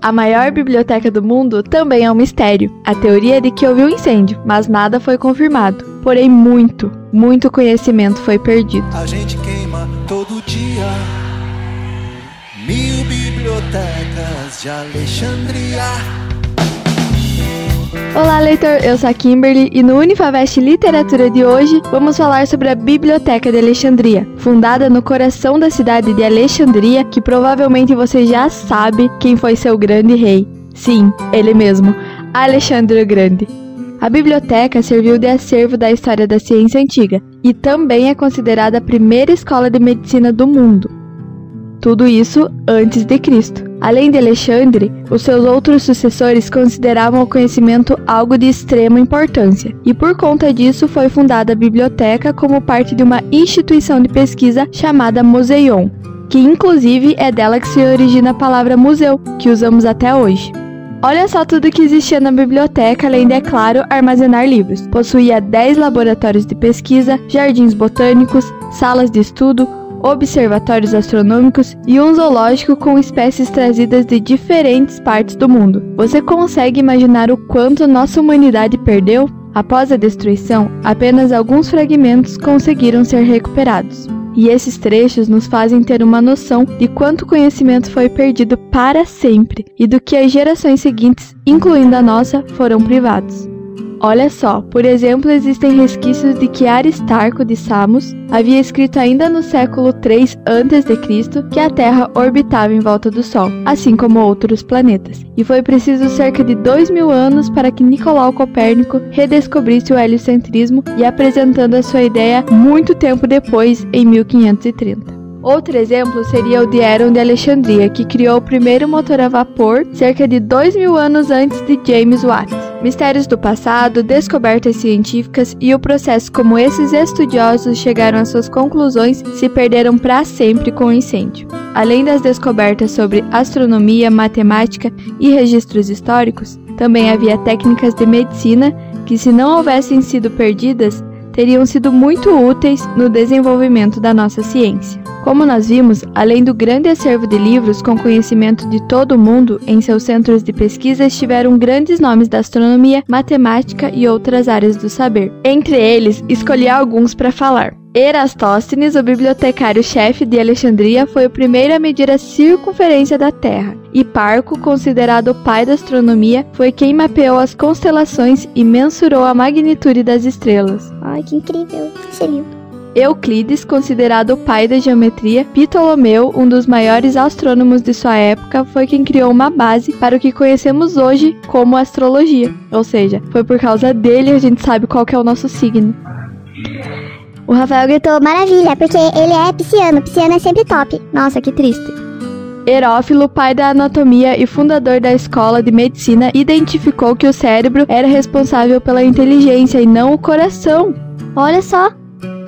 A maior biblioteca do mundo também é um mistério. A teoria é de que houve um incêndio, mas nada foi confirmado. Porém, muito, muito conhecimento foi perdido. A gente queima todo dia mil bibliotecas de Alexandria. Olá, leitor! Eu sou a Kimberly e no Unifavest Literatura de hoje vamos falar sobre a Biblioteca de Alexandria, fundada no coração da cidade de Alexandria, que provavelmente você já sabe quem foi seu grande rei. Sim, ele mesmo, Alexandre o Grande. A biblioteca serviu de acervo da história da ciência antiga e também é considerada a primeira escola de medicina do mundo. Tudo isso antes de Cristo. Além de Alexandre, os seus outros sucessores consideravam o conhecimento algo de extrema importância, e por conta disso foi fundada a biblioteca como parte de uma instituição de pesquisa chamada Museion, que inclusive é dela que se origina a palavra museu, que usamos até hoje. Olha só tudo que existia na biblioteca, além de, é claro, armazenar livros. Possuía 10 laboratórios de pesquisa, jardins botânicos, salas de estudo, observatórios astronômicos e um zoológico com espécies trazidas de diferentes partes do mundo. Você consegue imaginar o quanto nossa humanidade perdeu? Após a destruição, apenas alguns fragmentos conseguiram ser recuperados. E esses trechos nos fazem ter uma noção de quanto conhecimento foi perdido para sempre e do que as gerações seguintes, incluindo a nossa, foram privados. Olha só, por exemplo, existem resquícios de que Aristarco de Samos havia escrito ainda no século 3 a.C. que a Terra orbitava em volta do Sol, assim como outros planetas. E foi preciso cerca de dois mil anos para que Nicolau Copérnico redescobrisse o heliocentrismo e apresentando a sua ideia muito tempo depois, em 1530. Outro exemplo seria o de Heron de Alexandria, que criou o primeiro motor a vapor cerca de dois mil anos antes de James Watt. Mistérios do passado, descobertas científicas e o processo como esses estudiosos chegaram às suas conclusões se perderam para sempre com o incêndio. Além das descobertas sobre astronomia, matemática e registros históricos, também havia técnicas de medicina que, se não houvessem sido perdidas, teriam sido muito úteis no desenvolvimento da nossa ciência. Como nós vimos, além do grande acervo de livros com conhecimento de todo o mundo, em seus centros de pesquisa estiveram grandes nomes da astronomia, matemática e outras áreas do saber. Entre eles, escolhi alguns para falar. Erastóstenes, o bibliotecário-chefe de Alexandria, foi o primeiro a medir a circunferência da Terra. E Parco, considerado o pai da astronomia, foi quem mapeou as constelações e mensurou a magnitude das estrelas. Ai, que incrível! Euclides, considerado o pai da geometria, Ptolomeu, um dos maiores astrônomos de sua época, foi quem criou uma base para o que conhecemos hoje como astrologia. Ou seja, foi por causa dele a gente sabe qual é o nosso signo. O Rafael gritou maravilha, porque ele é pisciano. Pisciano é sempre top. Nossa, que triste. Herófilo, pai da anatomia e fundador da escola de medicina, identificou que o cérebro era responsável pela inteligência e não o coração. Olha só,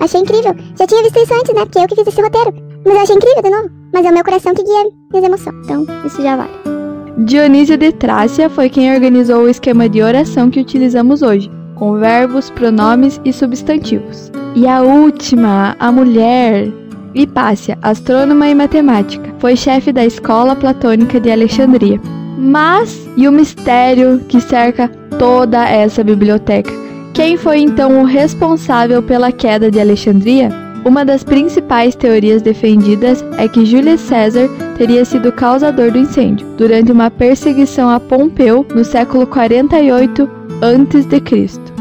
Achei incrível. Já tinha visto isso antes, né? Porque eu que fiz esse roteiro. Mas eu achei incrível de novo. Mas é o meu coração que guia minhas emoções. Então, isso já vale. Dionísio de Trácia foi quem organizou o esquema de oração que utilizamos hoje, com verbos, pronomes e substantivos. E a última, a mulher, Hipácia, astrônoma e matemática, foi chefe da escola platônica de Alexandria. Mas, e o mistério que cerca toda essa biblioteca? Quem foi então o responsável pela queda de Alexandria? Uma das principais teorias defendidas é que Júlio César teria sido causador do incêndio durante uma perseguição a Pompeu no século 48 a.C.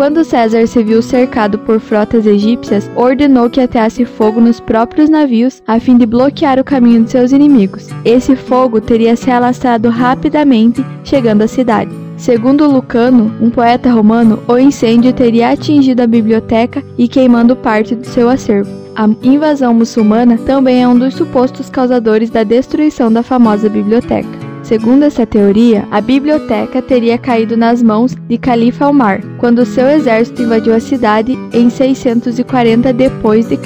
Quando César se viu cercado por frotas egípcias, ordenou que ateasse fogo nos próprios navios a fim de bloquear o caminho de seus inimigos. Esse fogo teria se alastrado rapidamente, chegando à cidade. Segundo Lucano, um poeta romano, o incêndio teria atingido a biblioteca e queimando parte do seu acervo. A invasão muçulmana também é um dos supostos causadores da destruição da famosa biblioteca. Segundo essa teoria, a biblioteca teria caído nas mãos de Califa Omar, quando seu exército invadiu a cidade em 640 d.C.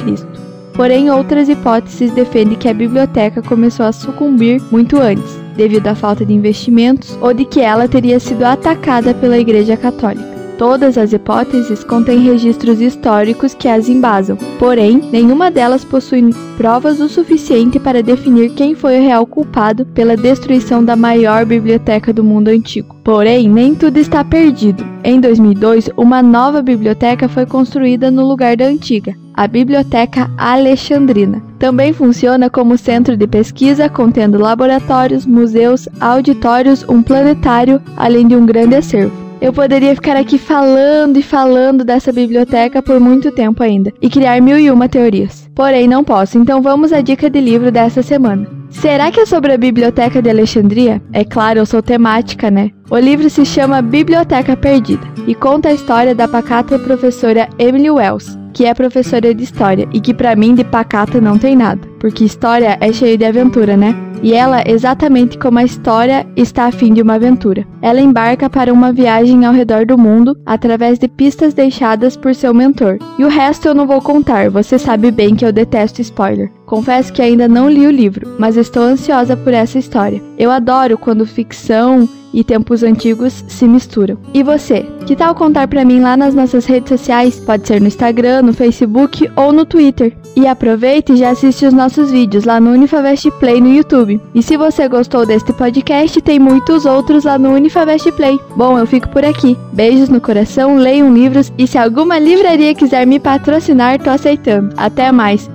Porém, outras hipóteses defendem que a biblioteca começou a sucumbir muito antes, devido à falta de investimentos ou de que ela teria sido atacada pela Igreja Católica. Todas as hipóteses contêm registros históricos que as embasam, porém, nenhuma delas possui provas o suficiente para definir quem foi o real culpado pela destruição da maior biblioteca do mundo antigo. Porém, nem tudo está perdido. Em 2002, uma nova biblioteca foi construída no lugar da antiga, a Biblioteca Alexandrina. Também funciona como centro de pesquisa, contendo laboratórios, museus, auditórios, um planetário, além de um grande acervo. Eu poderia ficar aqui falando e falando dessa biblioteca por muito tempo ainda e criar mil e uma teorias. Porém, não posso, então vamos à dica de livro dessa semana. Será que é sobre a Biblioteca de Alexandria? É claro, eu sou temática, né? O livro se chama Biblioteca Perdida e conta a história da pacata professora Emily Wells, que é professora de história e que para mim de pacata não tem nada, porque história é cheia de aventura, né? e ela, exatamente como a história, está a fim de uma aventura. Ela embarca para uma viagem ao redor do mundo através de pistas deixadas por seu mentor. E o resto eu não vou contar, você sabe bem que eu detesto spoiler. Confesso que ainda não li o livro, mas estou ansiosa por essa história. Eu adoro quando ficção e tempos antigos se misturam. E você? Que tal contar para mim lá nas nossas redes sociais? Pode ser no Instagram, no Facebook ou no Twitter. E aproveite e já assiste os nossos vídeos lá no Unifavest Play no YouTube. E se você gostou deste podcast, tem muitos outros lá no Unifavest Play. Bom, eu fico por aqui. Beijos no coração, leiam livros e se alguma livraria quiser me patrocinar, tô aceitando. Até mais.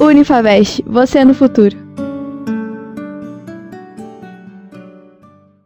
Unifavest, você no futuro.